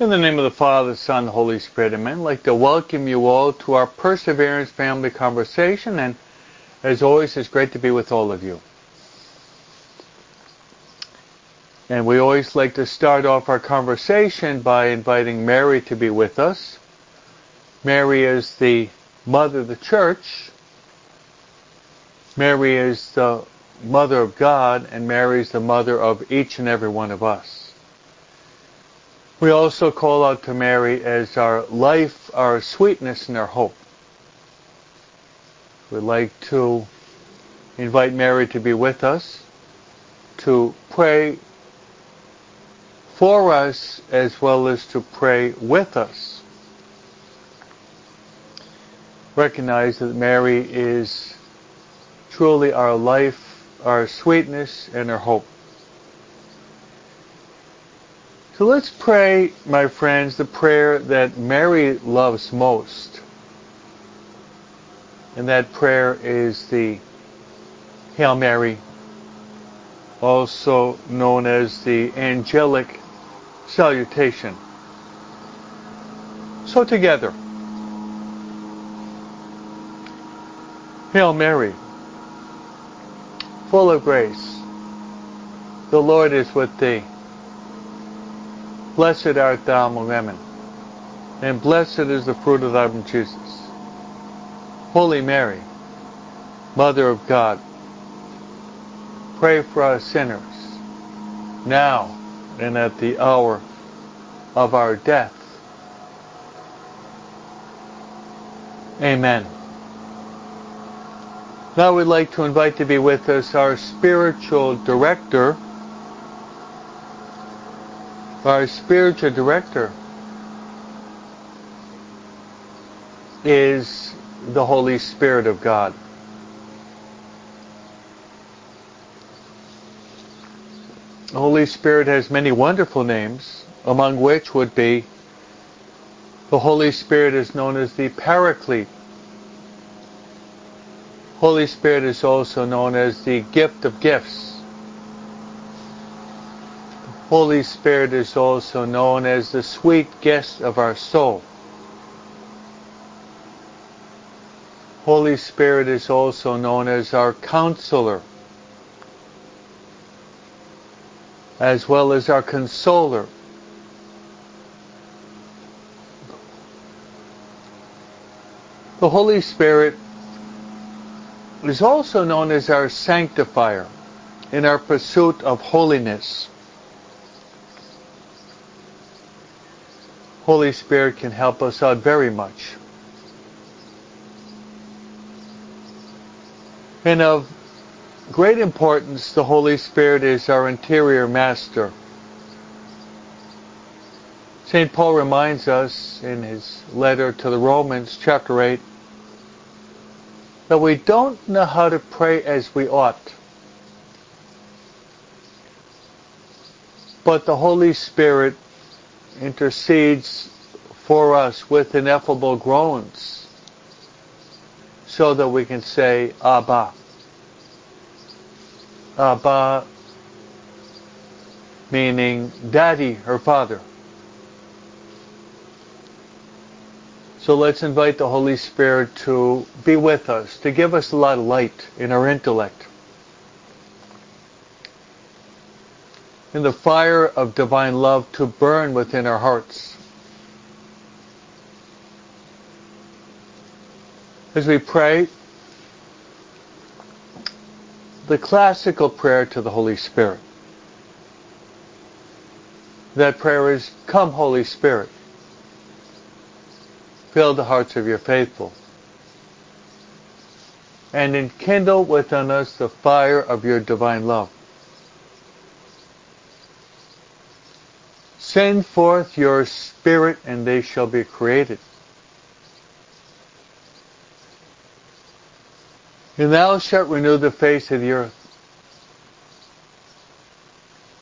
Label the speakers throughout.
Speaker 1: In the name of the Father, Son, Holy Spirit, amen. I'd like to welcome you all to our Perseverance Family Conversation, and as always, it's great to be with all of you. And we always like to start off our conversation by inviting Mary to be with us. Mary is the mother of the church. Mary is the mother of God, and Mary is the mother of each and every one of us. We also call out to Mary as our life, our sweetness, and our hope. We'd like to invite Mary to be with us, to pray for us as well as to pray with us. Recognize that Mary is truly our life, our sweetness, and our hope. So let's pray, my friends, the prayer that Mary loves most. And that prayer is the Hail Mary, also known as the angelic salutation. So together. Hail Mary, full of grace, the Lord is with thee. Blessed art thou among women, and blessed is the fruit of thy womb, Jesus. Holy Mary, Mother of God, pray for us sinners, now and at the hour of our death. Amen. Now we'd like to invite to be with us our spiritual director, our spiritual director is the Holy Spirit of God. The Holy Spirit has many wonderful names, among which would be the Holy Spirit is known as the Paraclete. Holy Spirit is also known as the gift of gifts. Holy Spirit is also known as the sweet guest of our soul. Holy Spirit is also known as our counselor, as well as our consoler. The Holy Spirit is also known as our sanctifier in our pursuit of holiness. Holy Spirit can help us out very much. And of great importance, the Holy Spirit is our interior master. St. Paul reminds us in his letter to the Romans, chapter 8, that we don't know how to pray as we ought. But the Holy Spirit intercedes for us with ineffable groans so that we can say Abba. Abba meaning daddy or father. So let's invite the Holy Spirit to be with us, to give us a lot of light in our intellect. In the fire of divine love to burn within our hearts. As we pray, the classical prayer to the Holy Spirit. That prayer is, Come, Holy Spirit. Fill the hearts of your faithful. And enkindle within us the fire of your divine love. Send forth your spirit and they shall be created. And thou shalt renew the face of the earth.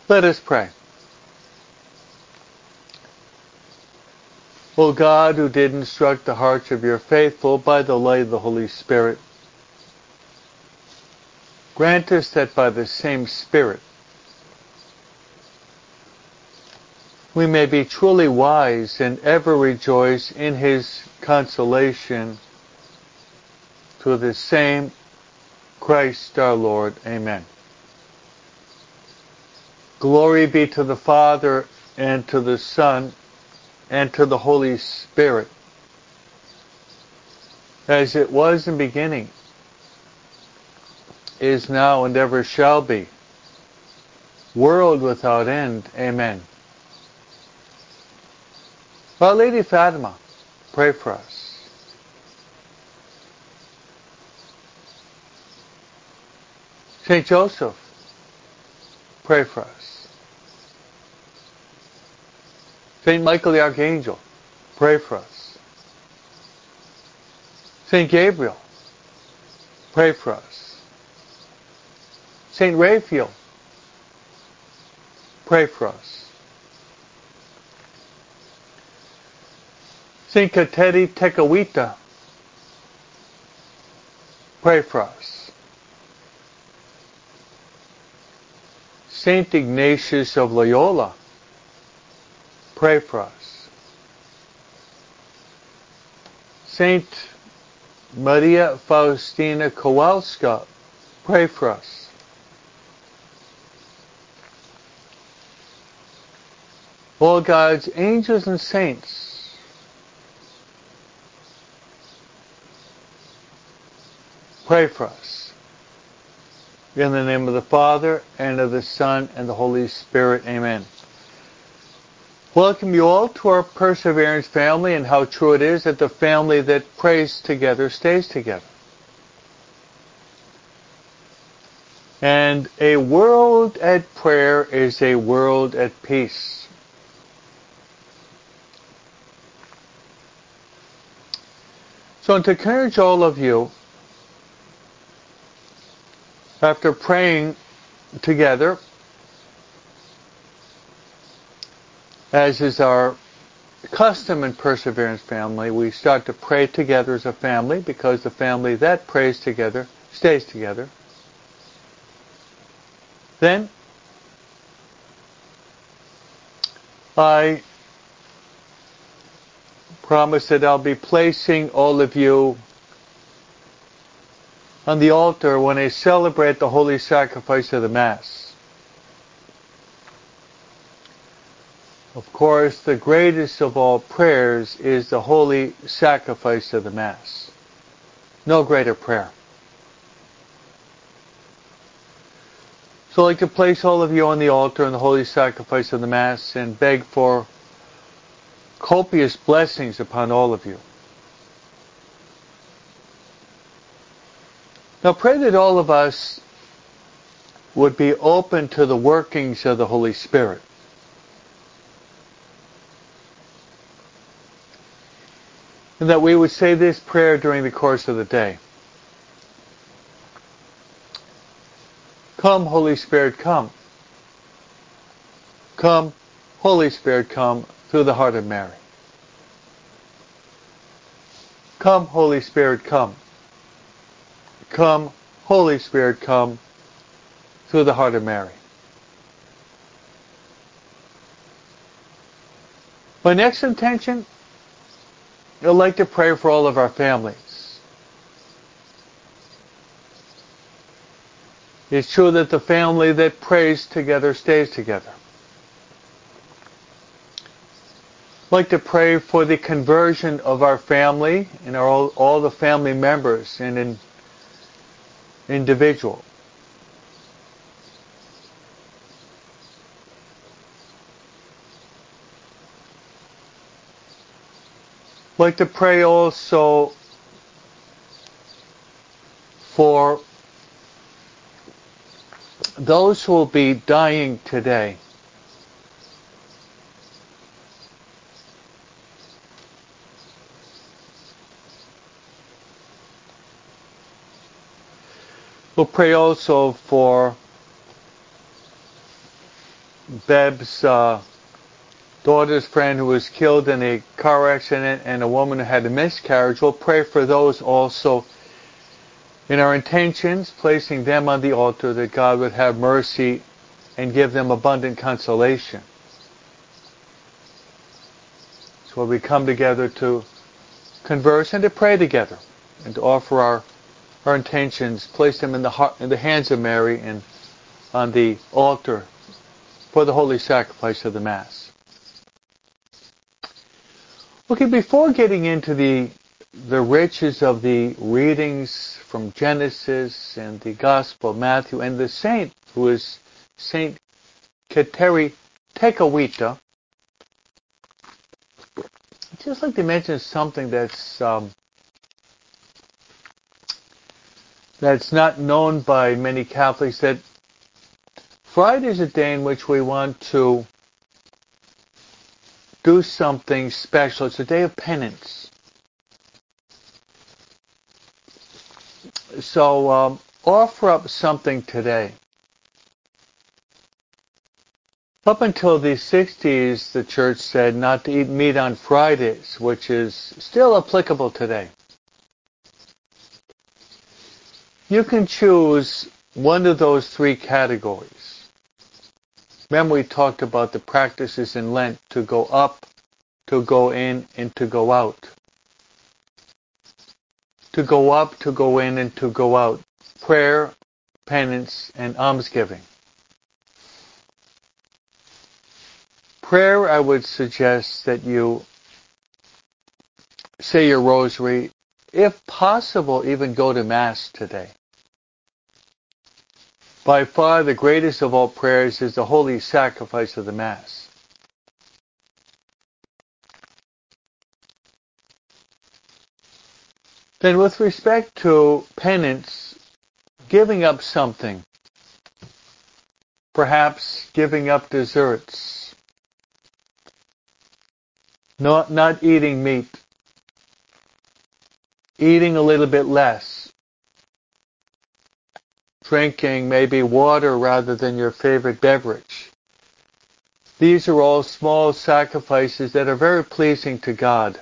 Speaker 1: Let us pray. O God, who did instruct the hearts of your faithful by the light of the Holy Spirit, grant us that by the same Spirit we may be truly wise and ever rejoice in his consolation through the same Christ our Lord. Amen. Glory be to the Father and to the Son and to the Holy Spirit, as it was in beginning, is now, and ever shall be, world without end. Amen. Our Lady Fatima, pray for us. Saint Joseph, pray for us. Saint Michael the Archangel, pray for us. Saint Gabriel, pray for us. Saint Raphael, pray for us. Saint Kateri Tekakwitha, pray for us. Saint Ignatius of Loyola, pray for us. Saint Maria Faustina Kowalska, pray for us. All God's angels and saints, pray for us. In the name of the Father, and of the Son, and the Holy Spirit. Amen. Welcome you all to our Perseverance family, and how true it is that the family that prays together stays together. And a world at prayer is a world at peace. So to encourage all of you, after praying together, as is our custom in Perseverance family, we start to pray together as a family because the family that prays together stays together. Then I promise that I'll be placing all of you on the altar when they celebrate the holy sacrifice of the Mass. Of course, the greatest of all prayers is the holy sacrifice of the Mass. No greater prayer. So I'd like to place all of you on the altar in the holy sacrifice of the Mass and beg for copious blessings upon all of you. Now pray that all of us would be open to the workings of the Holy Spirit. And that we would say this prayer during the course of the day. Come, Holy Spirit, come. Come, Holy Spirit, come through the heart of Mary. Come, Holy Spirit, come. Come, Holy Spirit, come through the heart of Mary. My next intention, I'd like to pray for all of our families. It's true that the family that prays together stays together. I'd like to pray for the conversion of our family and all the family members and in individual. Like to pray also for those who will be dying today. We'll pray also for Beb's uh, daughter's friend who was killed in a car accident and a woman who had a miscarriage. We'll pray for those also in our intentions, placing them on the altar that God would have mercy and give them abundant consolation. where we come together to converse and to pray together and to offer our, our intentions, place them in the, heart, in the hands of Mary and on the altar for the holy sacrifice of the Mass. Okay, before getting into the the riches of the readings from Genesis and the Gospel of Matthew and the saint who is Saint Kateri Tekakwitha, I'd just like to mention something that's um, that's not known by many Catholics that Friday is a day in which we want to do something special. It's a day of penance. So um, offer up something today. Up until the 60s, the church said not to eat meat on Fridays, which is still applicable today. You can choose one of those three categories. Remember we talked about the practices in Lent to go up, to go in, and to go out. To go up, to go in, and to go out. Prayer, penance, and almsgiving. prayer, I would suggest that you say your rosary. If possible, even go to Mass today. By far the greatest of all prayers is the holy sacrifice of the Mass. Then with respect to penance, giving up something, perhaps giving up desserts, not, not eating meat. Eating a little bit less. Drinking maybe water rather than your favorite beverage. These are all small sacrifices that are very pleasing to God.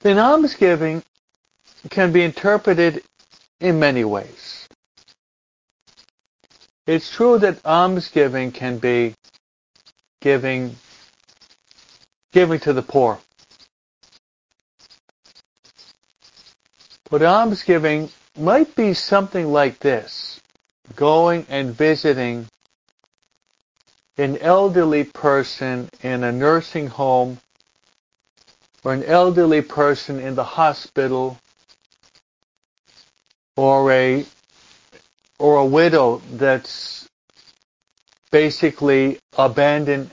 Speaker 1: Then almsgiving can be interpreted in many ways. It's true that almsgiving can be giving giving to the poor. But almsgiving might be something like this going and visiting an elderly person in a nursing home or an elderly person in the hospital or a or a widow that's basically abandoned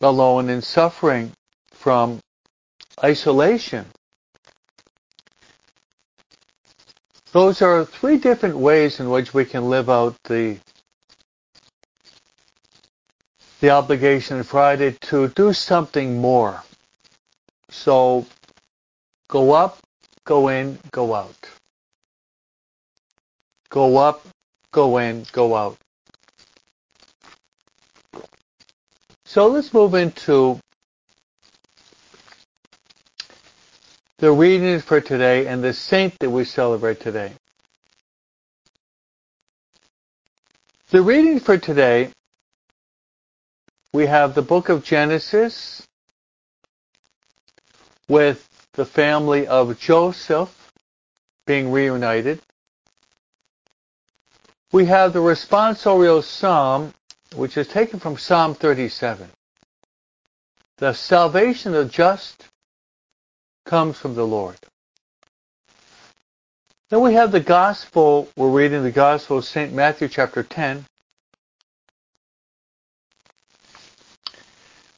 Speaker 1: alone and suffering from isolation. Those are three different ways in which we can live out the the obligation on Friday to do something more. So go up, go in, go out. Go up, go in, go out. So let's move into the reading for today and the saint that we celebrate today. The reading for today, we have the book of Genesis with the family of Joseph being reunited. We have the responsorial psalm which is taken from Psalm 37. The salvation of just comes from the Lord. Then we have the gospel, we're reading the gospel of St. Matthew chapter 10,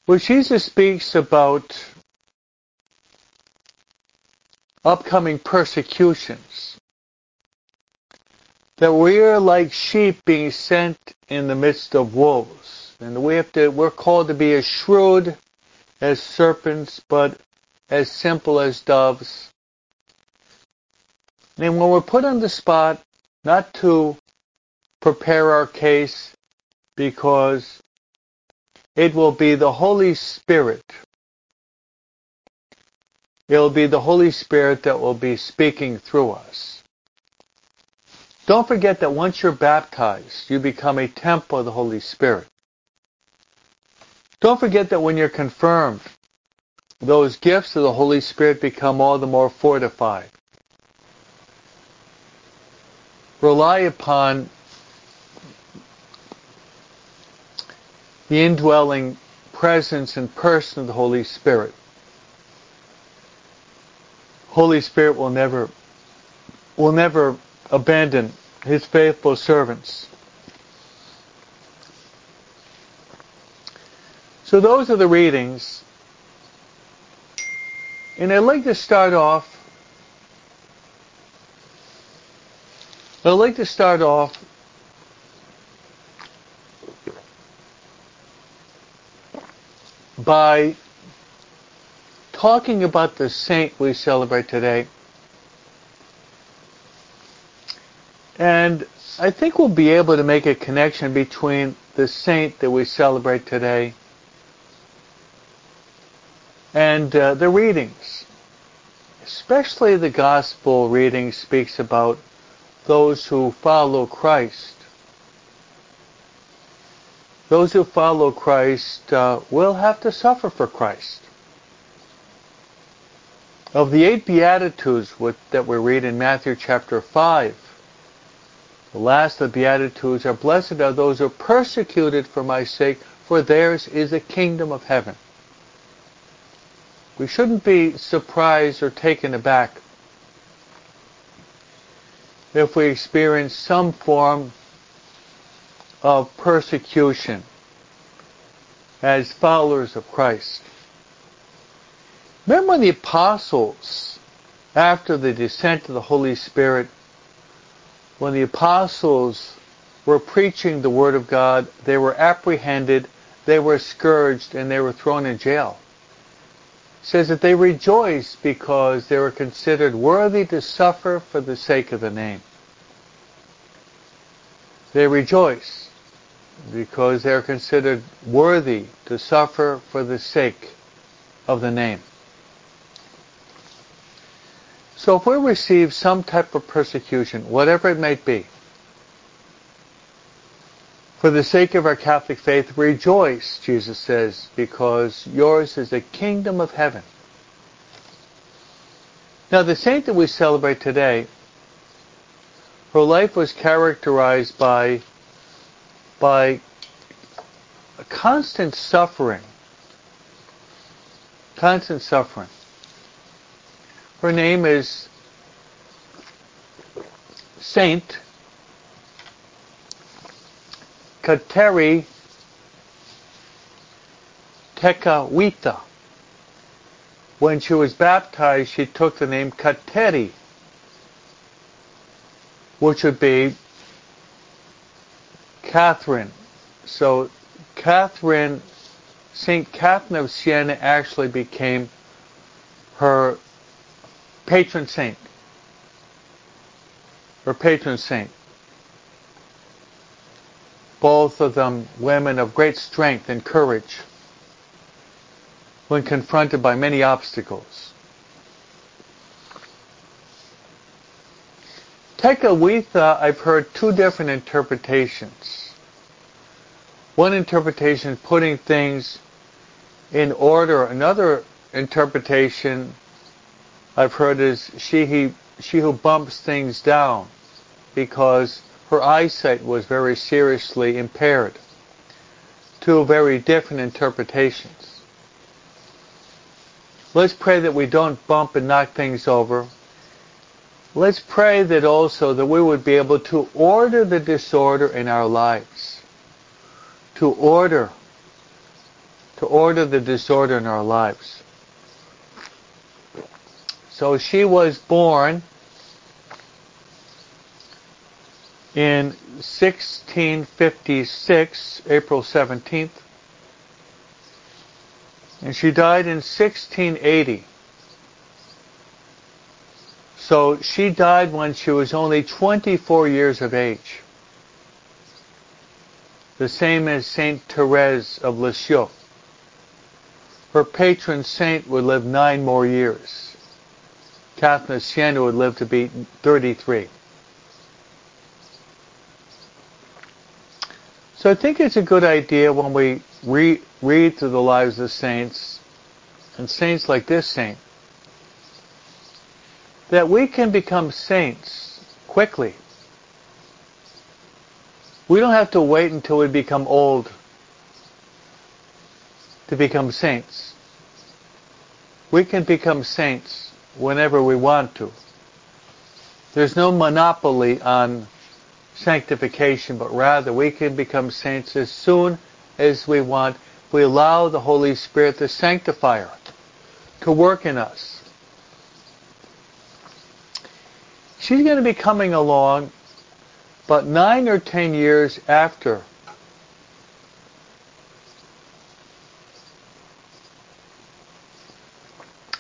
Speaker 1: where Jesus speaks about upcoming persecutions that we are like sheep being sent in the midst of wolves. And we have to, we're called to be as shrewd as serpents, but as simple as doves. And when we're put on the spot, not to prepare our case, because it will be the Holy Spirit. It'll be the Holy Spirit that will be speaking through us. Don't forget that once you're baptized, you become a temple of the Holy Spirit. Don't forget that when you're confirmed, those gifts of the Holy Spirit become all the more fortified. Rely upon the indwelling presence and person of the Holy Spirit. Holy Spirit will never will never abandon his faithful servants. So those are the readings. And I'd like to start off I'd like to start off by talking about the saint we celebrate today. And I think we'll be able to make a connection between the saint that we celebrate today and uh, the readings. Especially the gospel reading speaks about those who follow Christ. Those who follow Christ uh, will have to suffer for Christ. Of the eight Beatitudes that we read in Matthew chapter 5, the last of the Beatitudes are Blessed are those who are persecuted for my sake, for theirs is the kingdom of heaven. We shouldn't be surprised or taken aback if we experience some form of persecution as followers of Christ. Remember the apostles, after the descent of the Holy Spirit, when the apostles were preaching the Word of God, they were apprehended, they were scourged, and they were thrown in jail. Says that they rejoiced because they were considered worthy to suffer for the sake of the name. They rejoice because they are considered worthy to suffer for the sake of the name. So if we receive some type of persecution, whatever it may be, for the sake of our Catholic faith, rejoice, Jesus says, because yours is the kingdom of heaven. Now, the saint that we celebrate today her life was characterized by, by constant suffering. Constant suffering. Her name is Saint Kateri Tekakwitha. When she was baptized, she took the name Kateri which would be Catherine. So Catherine, St. Catherine of Siena actually became her patron saint. Her patron saint. Both of them women of great strength and courage when confronted by many obstacles. Tekakwitha, I've heard two different interpretations. One interpretation putting things in order. Another interpretation I've heard is she, he, she who bumps things down because her eyesight was very seriously impaired. Two very different interpretations. Let's pray that we don't bump and knock things over Let's pray that also that we would be able to order the disorder in our lives. To order. To order the disorder in our lives. So she was born in 1656, April 17th, and she died in 1680. So she died when she was only 24 years of age. The same as Saint Therese of Lisieux. Her patron saint would live nine more years. Catherine of Siena would live to be 33. So I think it's a good idea when we re- read through the lives of saints, and saints like this saint, that we can become saints quickly. We don't have to wait until we become old to become saints. We can become saints whenever we want to. There's no monopoly on sanctification, but rather we can become saints as soon as we want. We allow the Holy Spirit, the sanctifier, to work in us. She's going to be coming along but nine or ten years after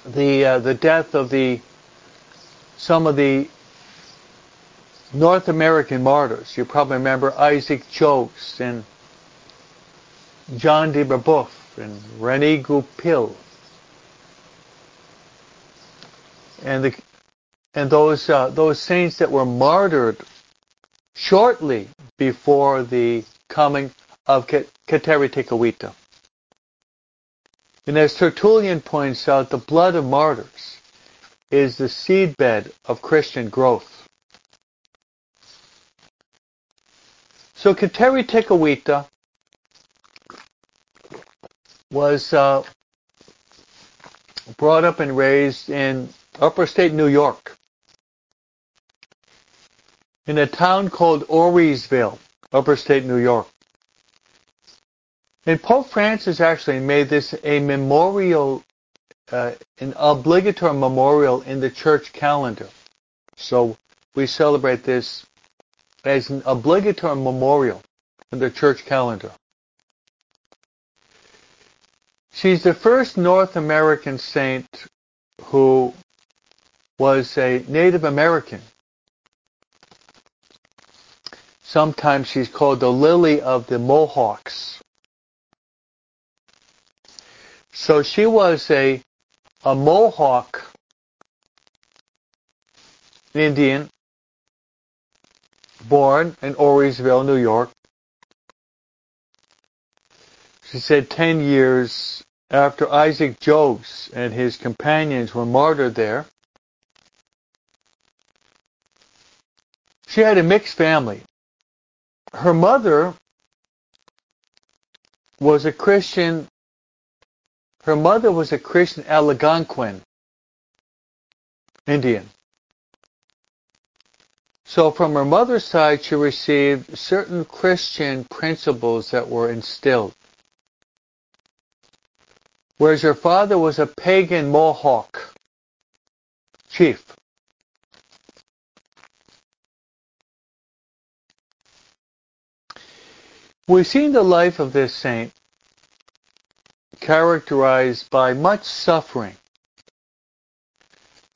Speaker 1: the uh, the death of the some of the North American martyrs. You probably remember Isaac Jogues and John de Brebeuf and René Goupil. And the and those uh, those saints that were martyred shortly before the coming of Kateri Tekakwitha. And as Tertullian points out, the blood of martyrs is the seedbed of Christian growth. So Kateri Tekakwitha was uh, brought up and raised in upper state New York in a town called Auriesville, upper state New York. And Pope Francis actually made this a memorial, uh, an obligatory memorial in the church calendar. So we celebrate this as an obligatory memorial in the church calendar. She's the first North American saint who was a Native American. Sometimes she's called the Lily of the Mohawks. So she was a, a Mohawk Indian born in Auriesville, New York. She said 10 years after Isaac Jogues and his companions were martyred there. She had a mixed family. Her mother was a Christian her mother was a Christian Algonquin Indian. So from her mother's side, she received certain Christian principles that were instilled. Whereas her father was a pagan Mohawk chief. We've seen the life of this saint characterized by much suffering.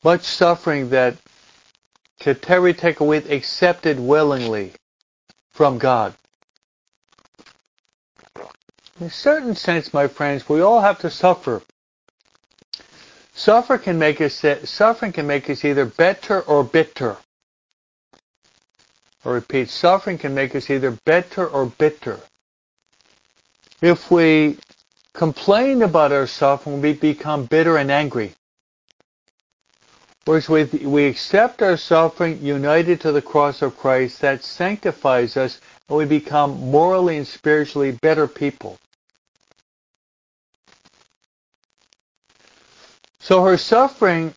Speaker 1: Much suffering that Kateri Tekakwitha accepted willingly from God. In a certain sense, my friends, we all have to suffer. Suffer can make us suffering can make us either better or bitter. I repeat, suffering can make us either better or bitter. If we complain about our suffering, we become bitter and angry. Whereas we, we accept our suffering united to the cross of Christ, that sanctifies us, and we become morally and spiritually better people. So her suffering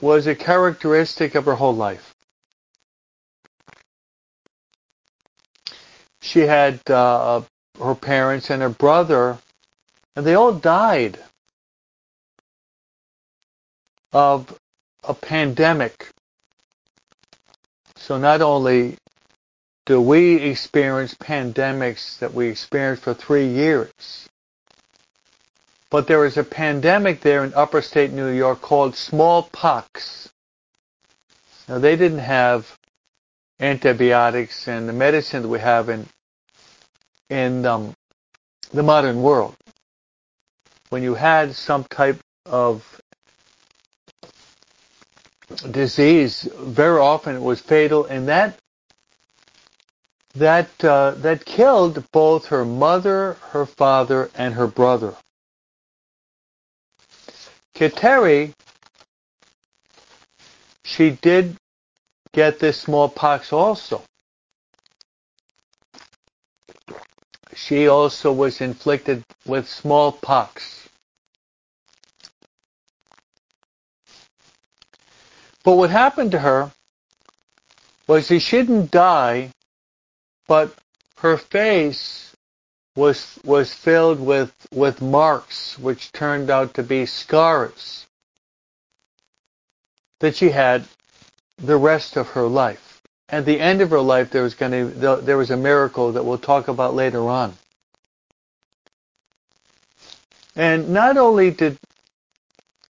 Speaker 1: was a characteristic of her whole life. She had uh, her parents and her brother and they all died of a pandemic. So not only do we experience pandemics that we experienced for three years, but there was a pandemic there in upper state New York called smallpox. Now they didn't have antibiotics and the medicine that we have in in um, the modern world when you had some type of disease, very often it was fatal, and that that uh, that killed both her mother, her father, and her brother. Kateri, she did get this smallpox also. She also was inflicted with smallpox. But what happened to her was she didn't die, but her face was was filled with with marks which turned out to be scars that she had the rest of her life. At the end of her life, there was going to there was a miracle that we'll talk about later on. And not only did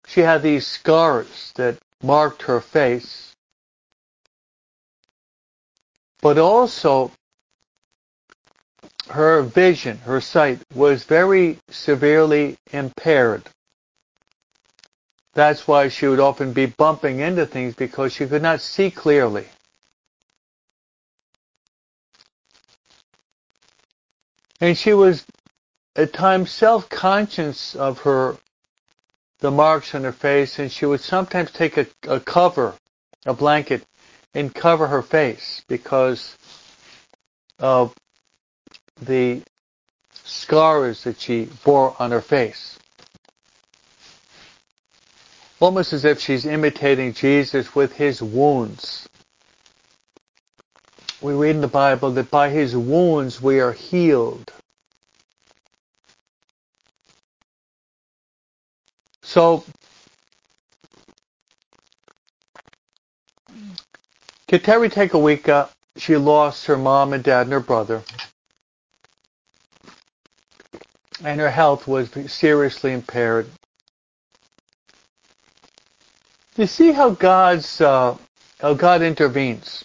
Speaker 1: she have these scars that marked her face, but also her vision, her sight, was very severely impaired. That's why she would often be bumping into things because she could not see clearly. And she was at times self-conscious of her, the marks on her face, and she would sometimes take a, a cover, a blanket, and cover her face because of the scars that she bore on her face almost as if she's imitating Jesus with his wounds. We read in the Bible that by his wounds we are healed. So, Kateri Tekakwitha, she lost her mom and dad and her brother. And her health was seriously impaired. You see how God's uh, how God intervenes.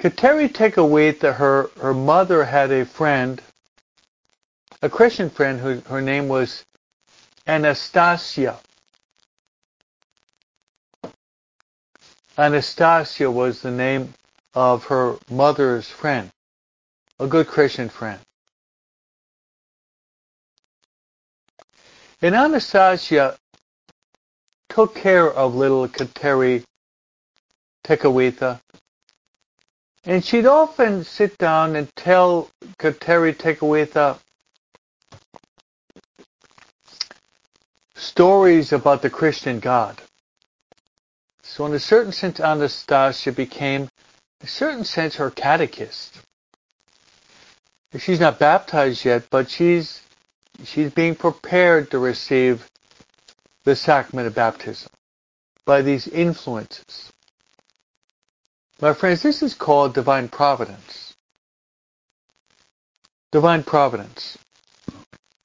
Speaker 1: Kateri Tekakwitha, her her mother had a friend, a Christian friend, who her name was Anastasia. Anastasia was the name of her mother's friend, a good Christian friend. And Anastasia took care of little Kateri Tekakwitha. And she'd often sit down and tell Kateri Tekakwitha stories about the Christian God. So in a certain sense, Anastasia became, in a certain sense, her catechist. She's not baptized yet, but she's she's being prepared to receive the sacrament of baptism by these influences. My friends, this is called divine providence. Divine providence.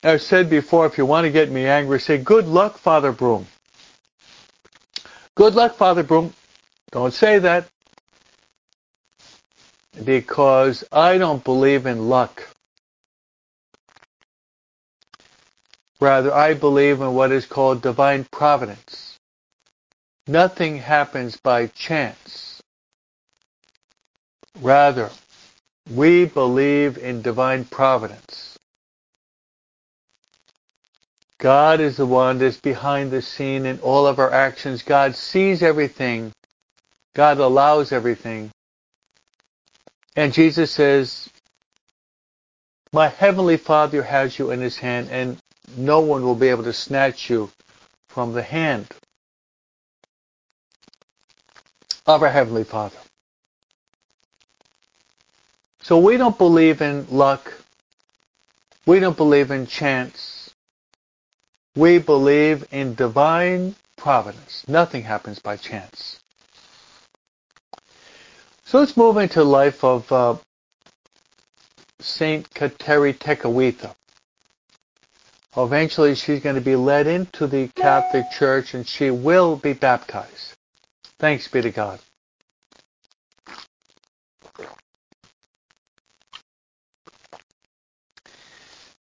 Speaker 1: I've said before, if you want to get me angry, say, good luck, Father Broom. Good luck, Father Broom. Don't say that. Because I don't believe in luck. Rather, I believe in what is called divine providence. Nothing happens by chance. Rather, we believe in divine providence. God is the one that's behind the scene in all of our actions. God sees everything. God allows everything. And Jesus says, my heavenly Father has you in his hand and no one will be able to snatch you from the hand of our Heavenly Father. So we don't believe in luck. We don't believe in chance. We believe in divine providence. Nothing happens by chance. So let's move into the life of uh, Saint Kateri Tekakwitha. Eventually, she's going to be led into the Catholic Church and she will be baptized. Thanks be to God.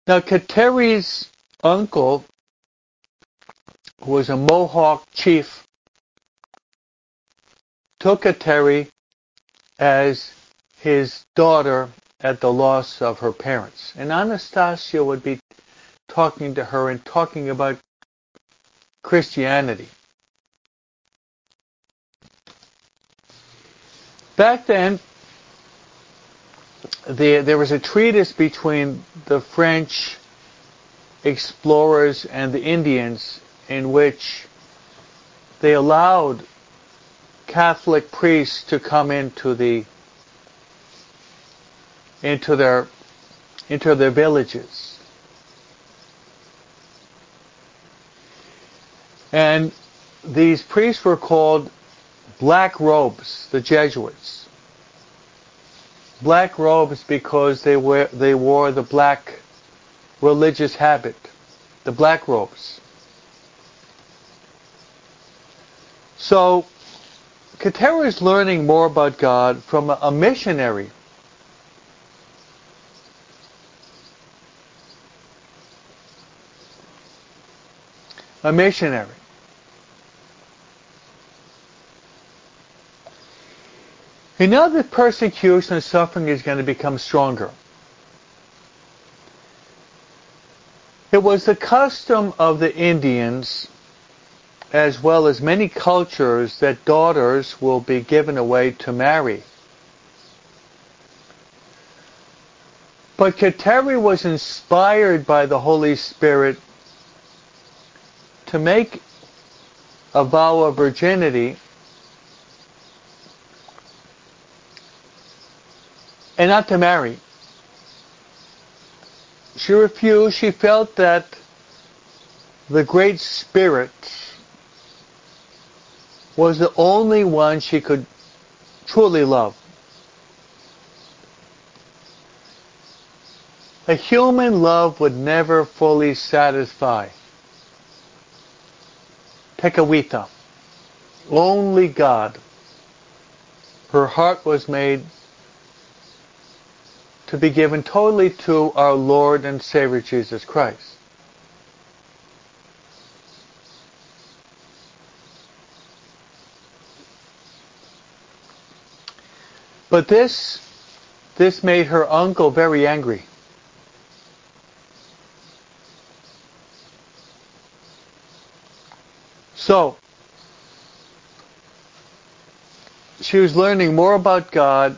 Speaker 1: Now, Kateri's uncle, who was a Mohawk chief, took Kateri as his daughter at the loss of her parents. And Anastasia would be talking to her and talking about Christianity. Back then, the, there was a treatise between the French explorers and the Indians in which they allowed Catholic priests to come into the into their into their villages. And these priests were called black robes, the Jesuits. Black robes because they wear they wore the black religious habit, the black robes. So Katera is learning more about God from a, a missionary. A missionary. And now the persecution and suffering is going to become stronger. It was the custom of the Indians, as well as many cultures, that daughters will be given away to marry. But Kateri was inspired by the Holy Spirit to make a vow of virginity and not to marry. She refused. She felt that the Great Spirit was the only one she could truly love. A human love would never fully satisfy. Tekakwitha. Only God. Her heart was made to be given totally to our Lord and Savior Jesus Christ. But this, this made her uncle very angry. So, she was learning more about God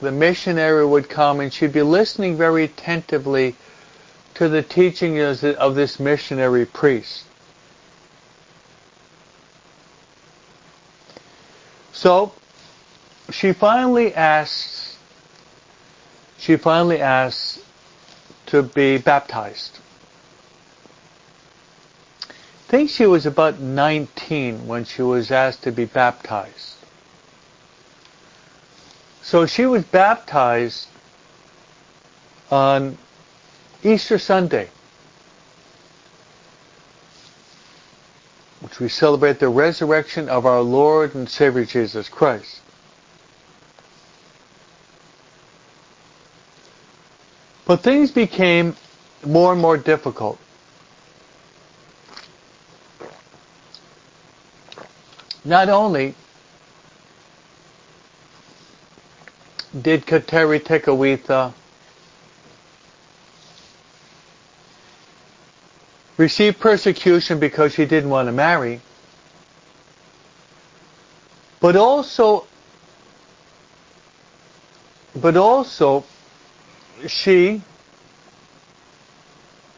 Speaker 1: the missionary would come and she'd be listening very attentively to the teachings of this missionary priest. So she finally asks, she finally asks to be baptized. I think she was about 19 when she was asked to be baptized. So she was baptized on Easter Sunday, which we celebrate the resurrection of our Lord and Savior Jesus Christ. But things became more and more difficult. Not only did Kateri Tekakwitha receive persecution because she didn't want to marry, but also but also she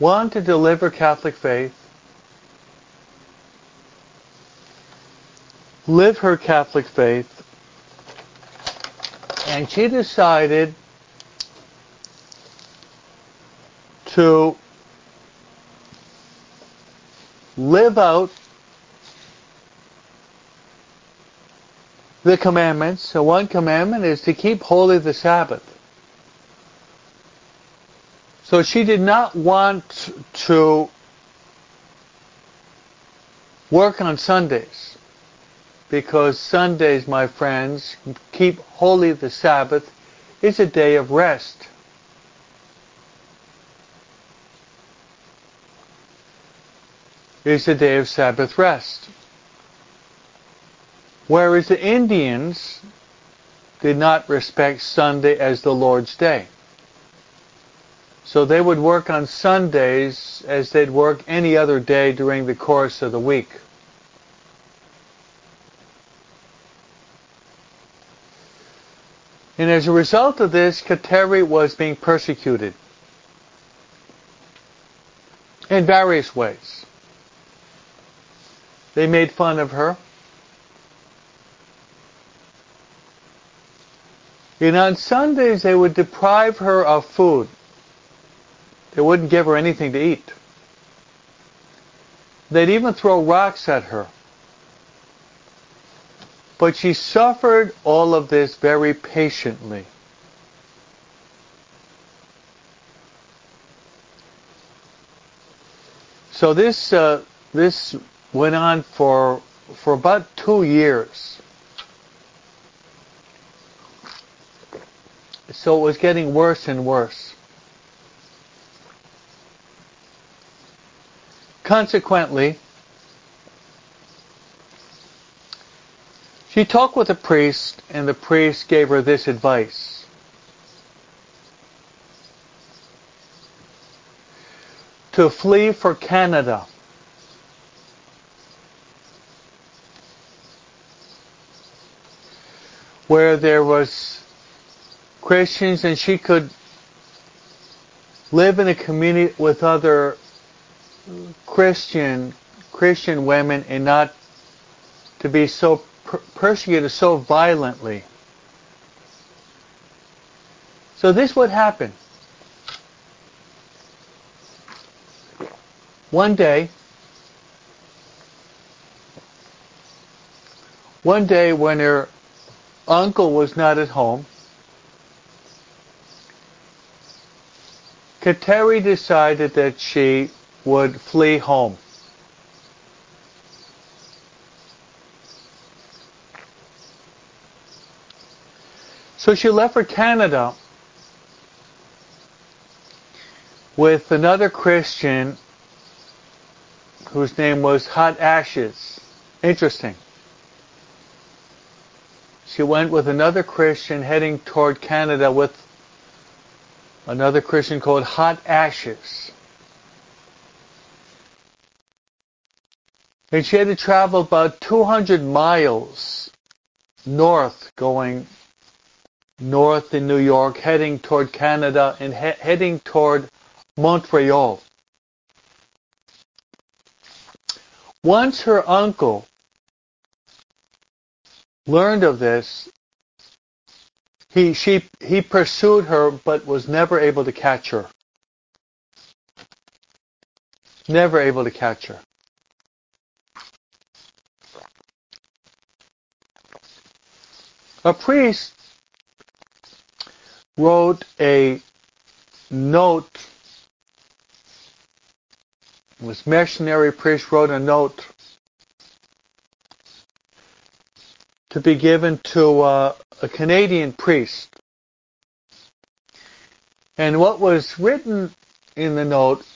Speaker 1: wanted to deliver Catholic faith, live her Catholic faith, and she decided to live out the commandments. So one commandment is to keep holy the Sabbath. So she did not want to work on Sundays because Sundays, my friends, keep holy the Sabbath, is a day of rest. Is a day of Sabbath rest. Whereas the Indians did not respect Sunday as the Lord's day. So they would work on Sundays as they'd work any other day during the course of the week. And as a result of this, Kateri was being persecuted in various ways. They made fun of her. And on Sundays, they would deprive her of food. They wouldn't give her anything to eat. They'd even throw rocks at her. But she suffered all of this very patiently. So this uh, this went on for for about two years. So it was getting worse and worse. Consequently, she talked with the priest, and the priest gave her this advice. To flee for Canada. Where there was Christians and she could live in a community with other Christian Christian women and not to be so per- persecuted so violently. So this would happen. One day, one day when her uncle was not at home, Kateri decided that she would flee home. So she left for Canada with another Christian whose name was Hot Ashes. Interesting. She went with another Christian heading toward Canada with another Christian called Hot Ashes. And she had to travel about 200 miles north, going north in New York, heading toward Canada, and he- heading toward Montreal. Once her uncle learned of this, he, she, he pursued her but was never able to catch her. Never able to catch her. A priest wrote a note, this missionary priest wrote a note to be given to uh, a Canadian priest. And what was written in the note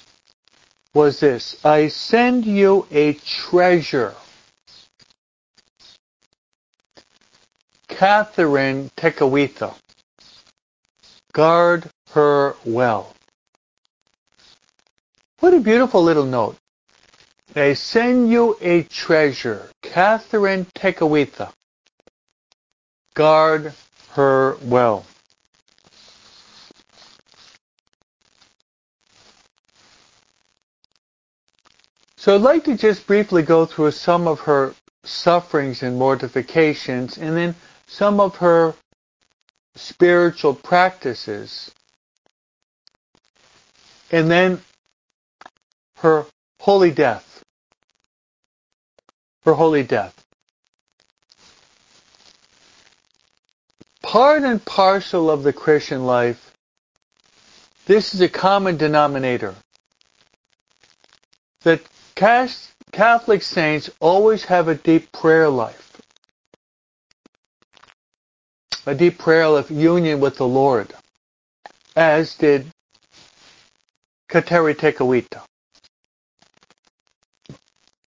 Speaker 1: was this I send you a treasure. Catherine Tekakwitha. Guard her well. What a beautiful little note. I send you a treasure. Catherine Tekakwitha. Guard her well. So I'd like to just briefly go through some of her sufferings and mortifications and then some of her spiritual practices and then her holy death. Her holy death. Part and parcel of the Christian life, this is a common denominator. That Catholic saints always have a deep prayer life a deep prayer of union with the Lord, as did Kateri Tekakwitha.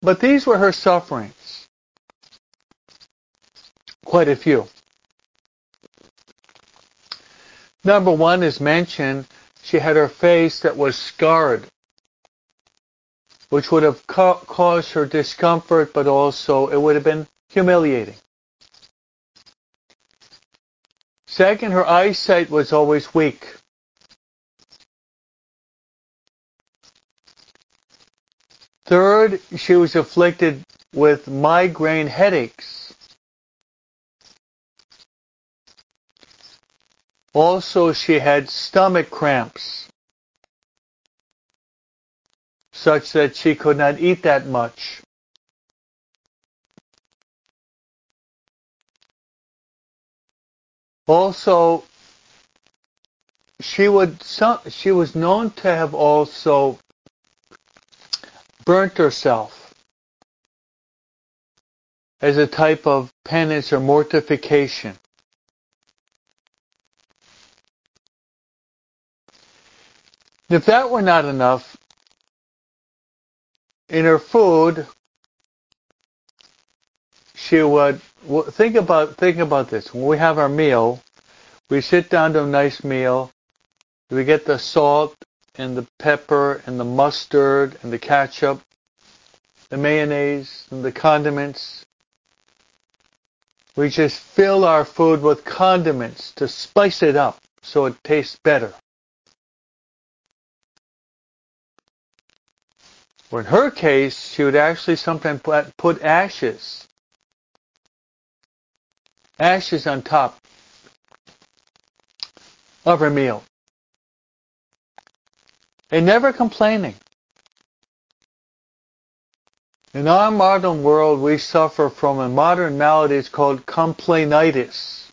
Speaker 1: But these were her sufferings. Quite a few. Number one is mentioned, she had her face that was scarred, which would have ca- caused her discomfort, but also it would have been humiliating. Second, her eyesight was always weak. Third, she was afflicted with migraine headaches. Also, she had stomach cramps, such that she could not eat that much. Also, she would she was known to have also burnt herself as a type of penance or mortification. If that were not enough, in her food, she would think about think about this. When we have our meal, we sit down to a nice meal. We get the salt and the pepper and the mustard and the ketchup, the mayonnaise and the condiments. We just fill our food with condiments to spice it up so it tastes better. Or in her case, she would actually sometimes put ashes, ashes on top of her meal. And never complaining. In our modern world, we suffer from a modern malady. It's called complainitis.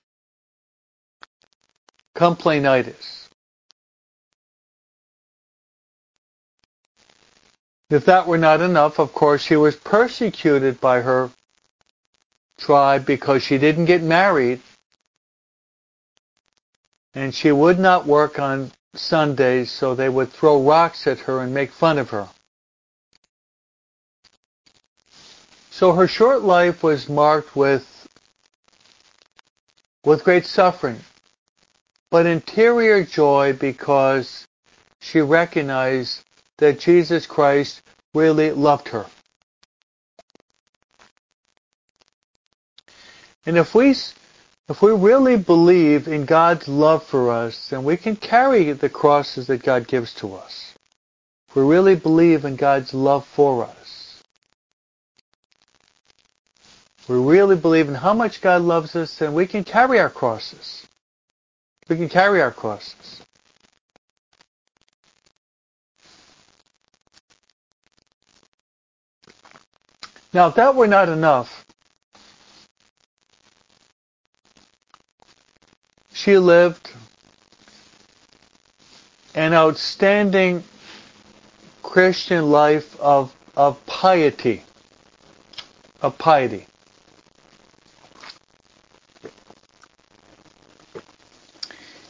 Speaker 1: Complainitis. If that were not enough, of course, she was persecuted by her tribe because she didn't get married and she would not work on Sundays, so they would throw rocks at her and make fun of her. So her short life was marked with with great suffering, but interior joy because she recognized that Jesus Christ really loved her. And if we if we really believe in God's love for us, then we can carry the crosses that God gives to us. If we really believe in God's love for us. We really believe in how much God loves us, then we can carry our crosses. We can carry our crosses. Now, if that were not enough, she lived an outstanding Christian life of, of piety. Of piety.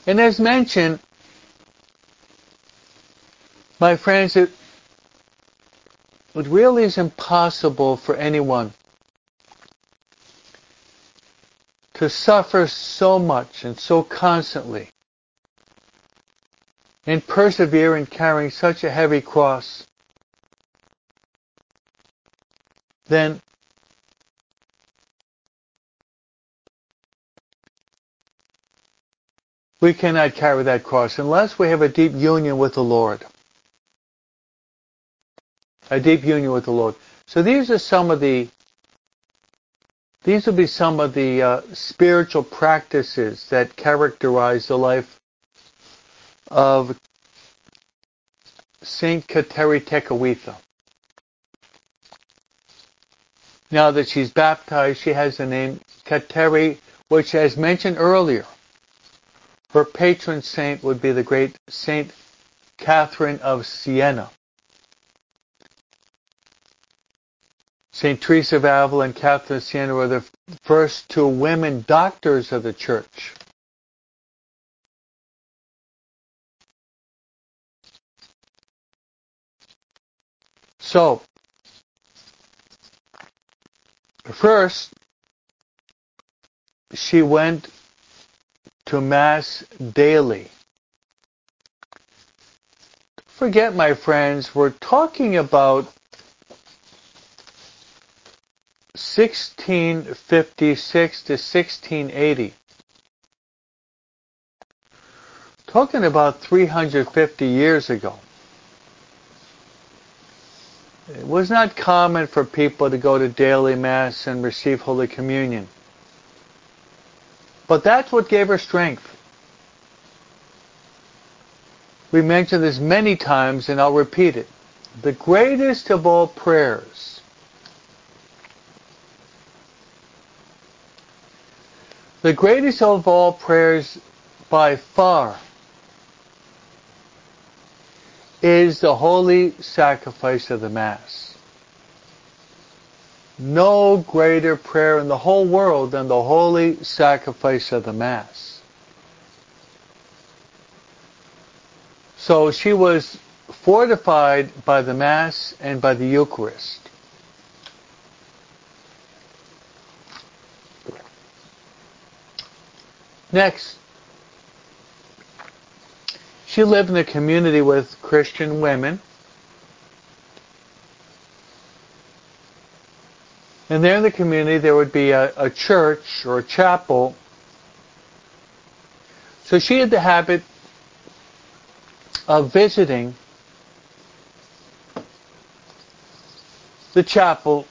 Speaker 1: And as mentioned, my friends, it, it really is impossible for anyone to suffer so much and so constantly and persevere in carrying such a heavy cross, then we cannot carry that cross unless we have a deep union with the Lord. A deep union with the Lord. So these are some of the these would be some of the uh, spiritual practices that characterize the life of Saint Kateri Tekakwitha. Now that she's baptized, she has the name Kateri, which, as mentioned earlier, her patron saint would be the great Saint Catherine of Siena. St. Teresa of Avila and Catherine of Siena were the first two women doctors of the church. So, first, she went to Mass daily. Forget, my friends, we're talking about 1656 to 1680. Talking about 350 years ago. It was not common for people to go to daily Mass and receive Holy Communion. But that's what gave her strength. We mentioned this many times and I'll repeat it. The greatest of all prayers the greatest of all prayers by far is the holy sacrifice of the Mass. No greater prayer in the whole world than the holy sacrifice of the Mass. So she was fortified by the Mass and by the Eucharist. Next, she lived in a community with Christian women. And there in the community there would be a, a church or a chapel. So she had the habit of visiting the chapel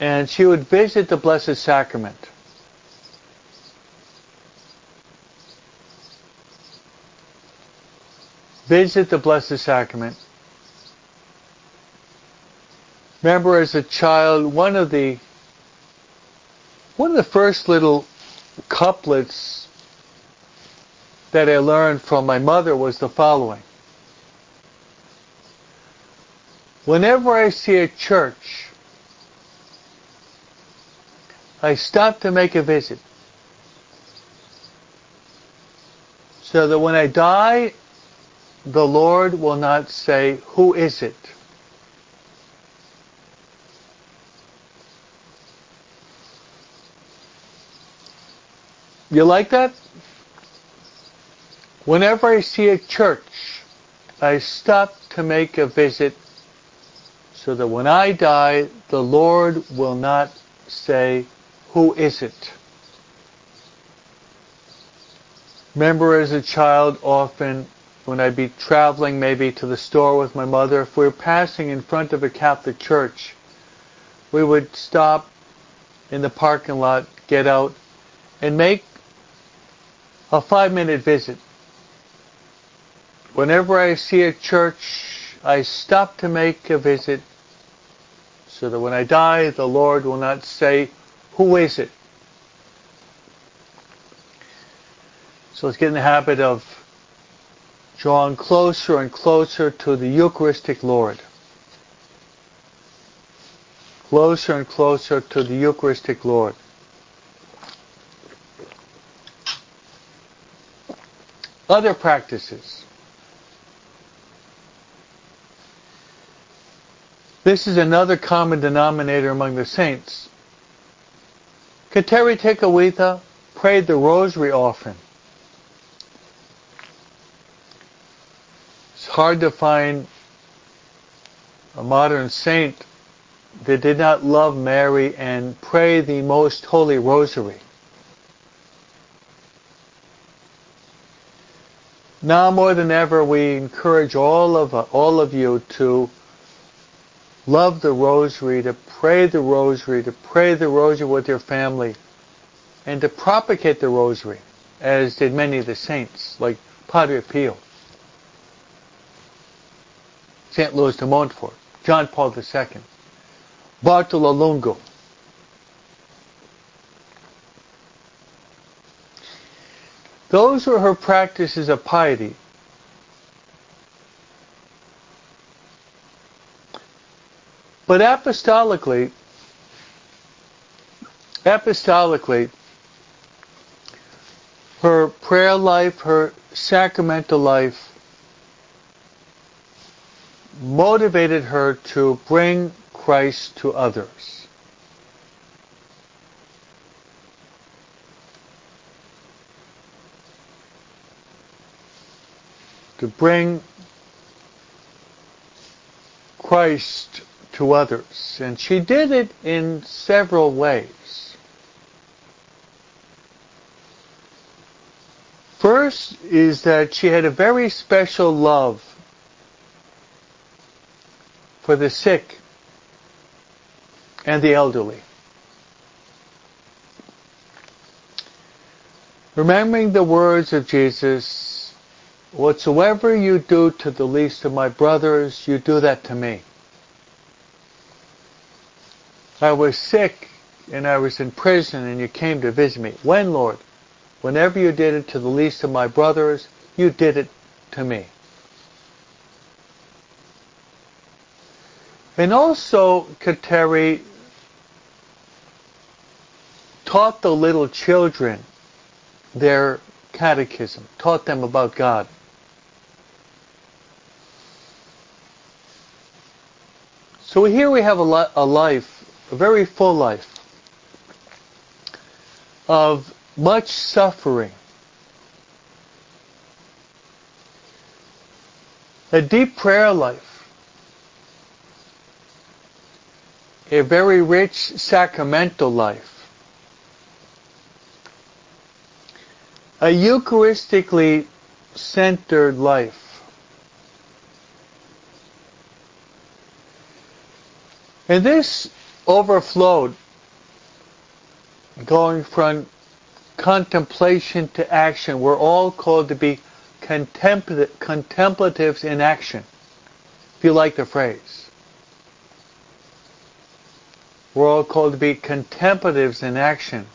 Speaker 1: and she would visit the Blessed Sacrament. visit the Blessed Sacrament. Remember as a child, one of the one of the first little couplets that I learned from my mother was the following. Whenever I see a church, I stop to make a visit. So that when I die, the Lord will not say, Who is it? You like that? Whenever I see a church, I stop to make a visit so that when I die, the Lord will not say, Who is it? Remember as a child, often when I'd be traveling maybe to the store with my mother, if we were passing in front of a Catholic church, we would stop in the parking lot, get out, and make a five minute visit. Whenever I see a church, I stop to make a visit so that when I die, the Lord will not say, Who is it? So let's get in the habit of drawing closer and closer to the Eucharistic Lord. Closer and closer to the Eucharistic Lord. Other practices. This is another common denominator among the saints. Kateri Tekakwitha prayed the rosary often. It's hard to find a modern saint that did not love Mary and pray the most holy rosary. Now more than ever, we encourage all of all of you to love the rosary, to pray the rosary, to pray the rosary with your family, and to propagate the rosary, as did many of the saints, like Padre Pio. St. Louis de Montfort, John Paul II, Bartolo Longo. Those were her practices of piety. But apostolically, apostolically, her prayer life, her sacramental life motivated her to bring Christ to others. To bring Christ to others. And she did it in several ways. First is that she had a very special love for the sick and the elderly. Remembering the words of Jesus, whatsoever you do to the least of my brothers, you do that to me. I was sick and I was in prison and you came to visit me. When, Lord? Whenever you did it to the least of my brothers, you did it to me. And also, Kateri taught the little children their catechism, taught them about God. So here we have a, li- a life, a very full life of much suffering, a deep prayer life, a very rich sacramental life, a Eucharistically centered life. And this overflowed going from contemplation to action. We're all called to be contemplatives in action, if you like the phrase. We're all called to be contemplatives in action.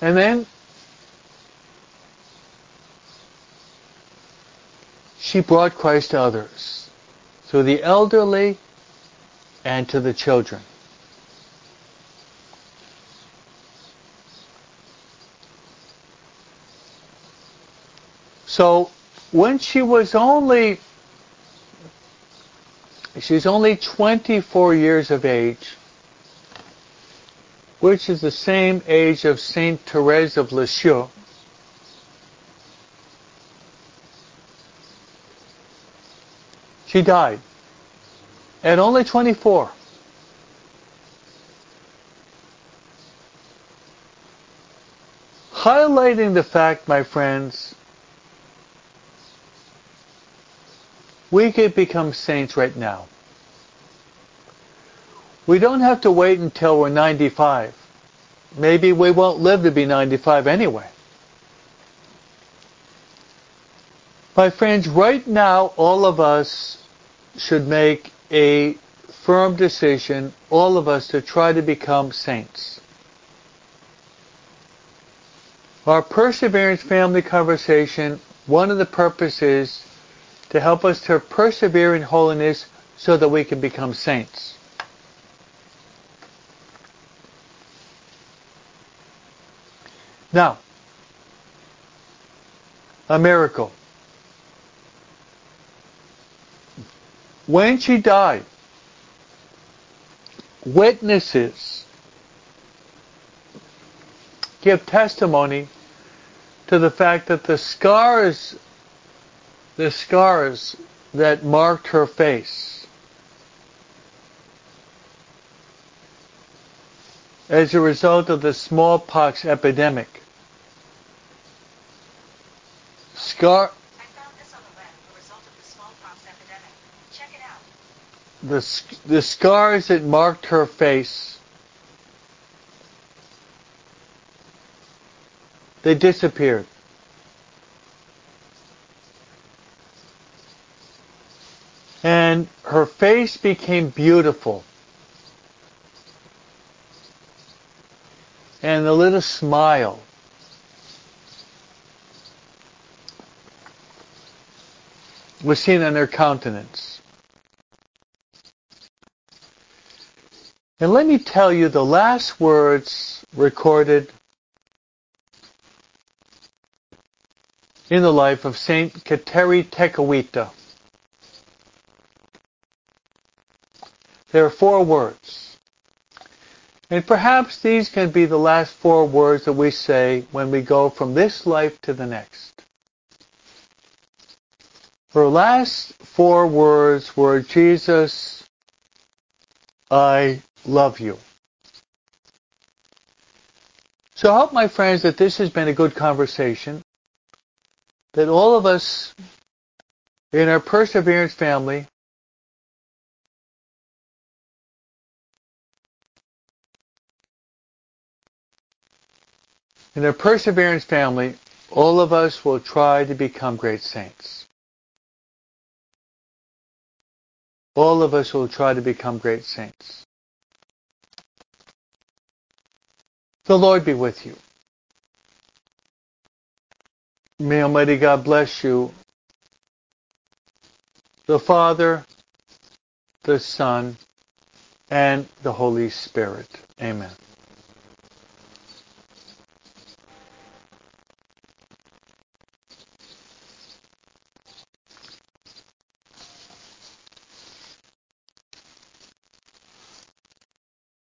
Speaker 1: And then she brought Christ to others, to the elderly and to the children. So when she was only she's only 24 years of age, which is the same age of Saint Therese of Lisieux. She died at only 24. Highlighting the fact, my friends, we could become saints right now. We don't have to wait until we're 95. Maybe we won't live to be 95 anyway. My friends, right now, all of us should make a firm decision, all of us, to try to become saints. Our Perseverance Family Conversation, one of the purposes to help us to persevere in holiness so that we can become saints. Now, a miracle. When she died, witnesses give testimony to the fact that the scars, the scars that marked her face, as a result of the smallpox epidemic. Scar.
Speaker 2: I found this on the web, a result of the smallpox epidemic. Check it out.
Speaker 1: The, the scars that marked her face, they disappeared. And her face became beautiful. And a little smile. was seen on her countenance. And let me tell you the last words recorded in the life of Saint Kateri Tekakwitha. There are four words. And perhaps these can be the last four words that we say when we go from this life to the next. Her last four words were, Jesus, I love you. So I hope, my friends, that this has been a good conversation, that all of us in our Perseverance family In our Perseverance family, all of us will try to become great saints. All of us will try to become great saints. The Lord be with you. May Almighty God bless you, the Father, the Son, and the Holy Spirit. Amen.